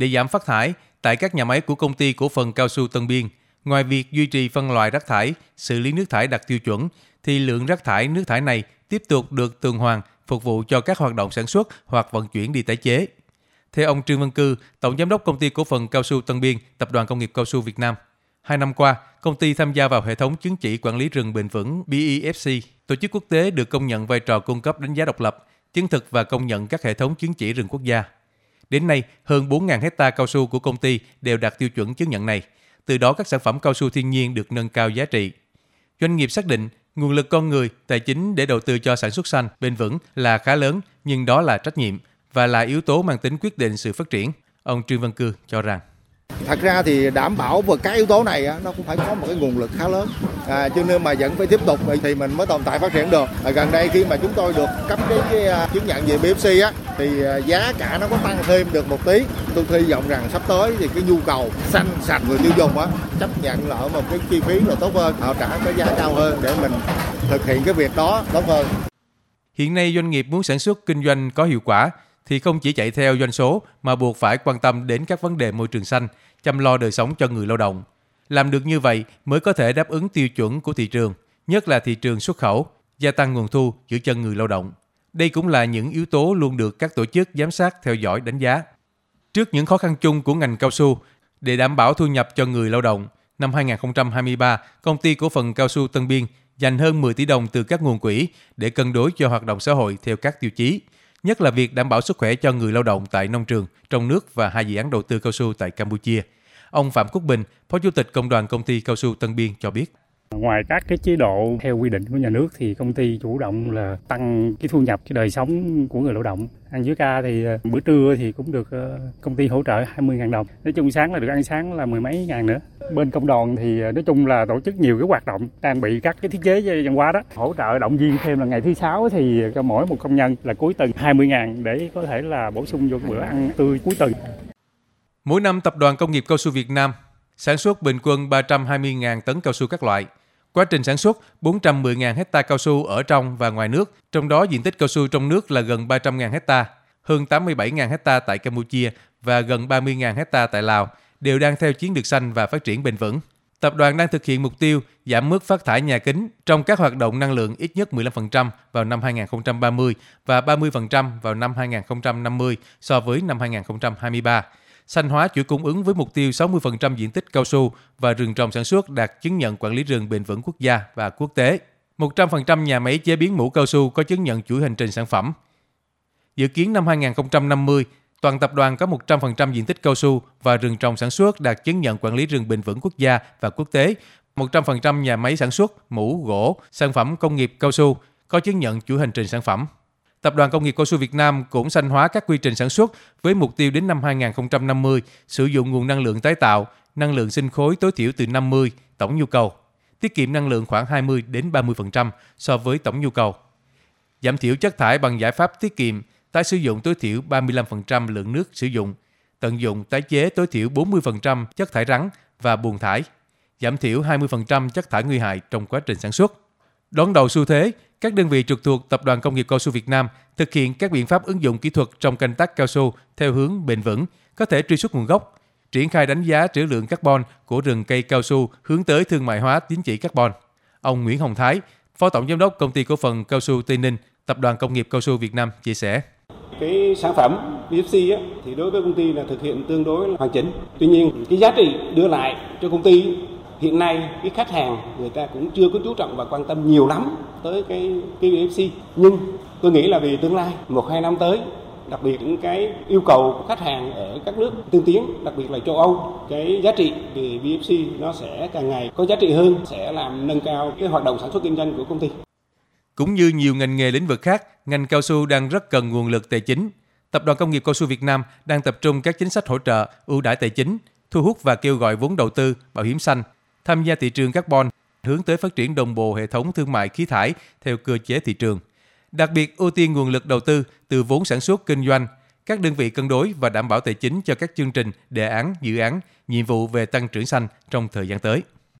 Để giảm phát thải, tại các nhà máy của công ty cổ phần cao su Tân Biên, ngoài việc duy trì phân loại rác thải, xử lý nước thải đạt tiêu chuẩn, thì lượng rác thải nước thải này tiếp tục được tuần hoàn phục vụ cho các hoạt động sản xuất hoặc vận chuyển đi tái chế. Theo ông Trương Văn Cư, Tổng Giám đốc Công ty Cổ phần Cao su Tân Biên, Tập đoàn Công nghiệp Cao su Việt Nam, hai năm qua, công ty tham gia vào hệ thống chứng chỉ quản lý rừng bền vững BEFC, tổ chức quốc tế được công nhận vai trò cung cấp đánh giá độc lập, chứng thực và công nhận các hệ thống chứng chỉ rừng quốc gia. Đến nay, hơn 4.000 hecta cao su của công ty đều đạt tiêu chuẩn chứng nhận này. Từ đó các sản phẩm cao su thiên nhiên được nâng cao giá trị. Doanh nghiệp xác định nguồn lực con người, tài chính để đầu tư cho sản xuất xanh, bền vững là khá lớn, nhưng đó là trách nhiệm và là yếu tố mang tính quyết định sự phát triển. Ông Trương Văn Cư cho rằng thật ra thì đảm bảo về các yếu tố này nó cũng phải có một cái nguồn lực khá lớn à, cho nên mà vẫn phải tiếp tục thì mình mới tồn tại phát triển được à, gần đây khi mà chúng tôi được cấp cái, cái, à, chứng nhận về BFC á thì à, giá cả nó có tăng thêm được một tí tôi hy vọng rằng sắp tới thì cái nhu cầu xanh sạch người tiêu dùng á chấp nhận lỡ một cái chi phí là tốt hơn họ trả cái giá cao hơn để mình thực hiện cái việc đó tốt hơn Hiện nay doanh nghiệp muốn sản xuất kinh doanh có hiệu quả thì không chỉ chạy theo doanh số mà buộc phải quan tâm đến các vấn đề môi trường xanh, chăm lo đời sống cho người lao động. Làm được như vậy mới có thể đáp ứng tiêu chuẩn của thị trường, nhất là thị trường xuất khẩu, gia tăng nguồn thu giữ chân người lao động. Đây cũng là những yếu tố luôn được các tổ chức giám sát theo dõi đánh giá. Trước những khó khăn chung của ngành cao su, để đảm bảo thu nhập cho người lao động, năm 2023, công ty cổ phần cao su Tân Biên dành hơn 10 tỷ đồng từ các nguồn quỹ để cân đối cho hoạt động xã hội theo các tiêu chí, nhất là việc đảm bảo sức khỏe cho người lao động tại nông trường, trong nước và hai dự án đầu tư cao su tại Campuchia. Ông Phạm Quốc Bình, Phó Chủ tịch Công đoàn Công ty Cao su Tân Biên cho biết. Ngoài các cái chế độ theo quy định của nhà nước thì công ty chủ động là tăng cái thu nhập cái đời sống của người lao động. Ăn dưới ca thì ờ, bữa trưa thì cũng được ờ, công ty hỗ trợ 20.000 đồng. Nói chung sáng là được ăn sáng là mười mấy ngàn nữa. Bên công đoàn thì ờ, nói chung là tổ chức nhiều cái hoạt động trang bị các cái thiết chế văn hóa đó. Hỗ trợ động viên thêm là ngày thứ sáu thì cho mỗi một công nhân là cuối tuần 20 ngàn để có thể là bổ sung vô bữa ăn tươi cuối tuần. Mỗi năm, Tập đoàn Công nghiệp Cao su Việt Nam sản xuất bình quân 320.000 tấn cao su các loại. Quá trình sản xuất 410.000 hecta cao su ở trong và ngoài nước, trong đó diện tích cao su trong nước là gần 300.000 hecta, hơn 87.000 hecta tại Campuchia và gần 30.000 hecta tại Lào, đều đang theo chiến lược xanh và phát triển bền vững. Tập đoàn đang thực hiện mục tiêu giảm mức phát thải nhà kính trong các hoạt động năng lượng ít nhất 15% vào năm 2030 và 30% vào năm 2050 so với năm 2023 xanh hóa chuỗi cung ứng với mục tiêu 60% diện tích cao su và rừng trồng sản xuất đạt chứng nhận quản lý rừng bền vững quốc gia và quốc tế. 100% nhà máy chế biến mũ cao su có chứng nhận chuỗi hành trình sản phẩm. Dự kiến năm 2050, toàn tập đoàn có 100% diện tích cao su và rừng trồng sản xuất đạt chứng nhận quản lý rừng bền vững quốc gia và quốc tế. 100% nhà máy sản xuất mũ, gỗ, sản phẩm công nghiệp cao su có chứng nhận chuỗi hành trình sản phẩm. Tập đoàn Công nghiệp Cao su Việt Nam cũng xanh hóa các quy trình sản xuất với mục tiêu đến năm 2050 sử dụng nguồn năng lượng tái tạo, năng lượng sinh khối tối thiểu từ 50 tổng nhu cầu, tiết kiệm năng lượng khoảng 20 đến 30% so với tổng nhu cầu. Giảm thiểu chất thải bằng giải pháp tiết kiệm, tái sử dụng tối thiểu 35% lượng nước sử dụng, tận dụng tái chế tối thiểu 40% chất thải rắn và buồn thải, giảm thiểu 20% chất thải nguy hại trong quá trình sản xuất. Đón đầu xu thế, các đơn vị trực thuộc Tập đoàn Công nghiệp Cao su Việt Nam thực hiện các biện pháp ứng dụng kỹ thuật trong canh tác cao su theo hướng bền vững, có thể truy xuất nguồn gốc, triển khai đánh giá trữ lượng carbon của rừng cây cao su hướng tới thương mại hóa tín chỉ carbon. Ông Nguyễn Hồng Thái, Phó Tổng Giám đốc Công ty Cổ phần Cao su Tây Ninh, Tập đoàn Công nghiệp Cao su Việt Nam chia sẻ cái sản phẩm BFC á, thì đối với công ty là thực hiện tương đối hoàn chỉnh. Tuy nhiên cái giá trị đưa lại cho công ty hiện nay cái khách hàng người ta cũng chưa có chú trọng và quan tâm nhiều lắm tới cái cái BFC nhưng tôi nghĩ là vì tương lai một hai năm tới đặc biệt những cái yêu cầu của khách hàng ở các nước tiên tiến đặc biệt là châu Âu cái giá trị về BFC nó sẽ càng ngày có giá trị hơn sẽ làm nâng cao cái hoạt động sản xuất kinh doanh của công ty. Cũng như nhiều ngành nghề lĩnh vực khác ngành cao su đang rất cần nguồn lực tài chính. Tập đoàn Công nghiệp Cao su Việt Nam đang tập trung các chính sách hỗ trợ, ưu đãi tài chính, thu hút và kêu gọi vốn đầu tư, bảo hiểm xanh, tham gia thị trường carbon, hướng tới phát triển đồng bộ hệ thống thương mại khí thải theo cơ chế thị trường. Đặc biệt ưu tiên nguồn lực đầu tư từ vốn sản xuất kinh doanh, các đơn vị cân đối và đảm bảo tài chính cho các chương trình, đề án, dự án, nhiệm vụ về tăng trưởng xanh trong thời gian tới.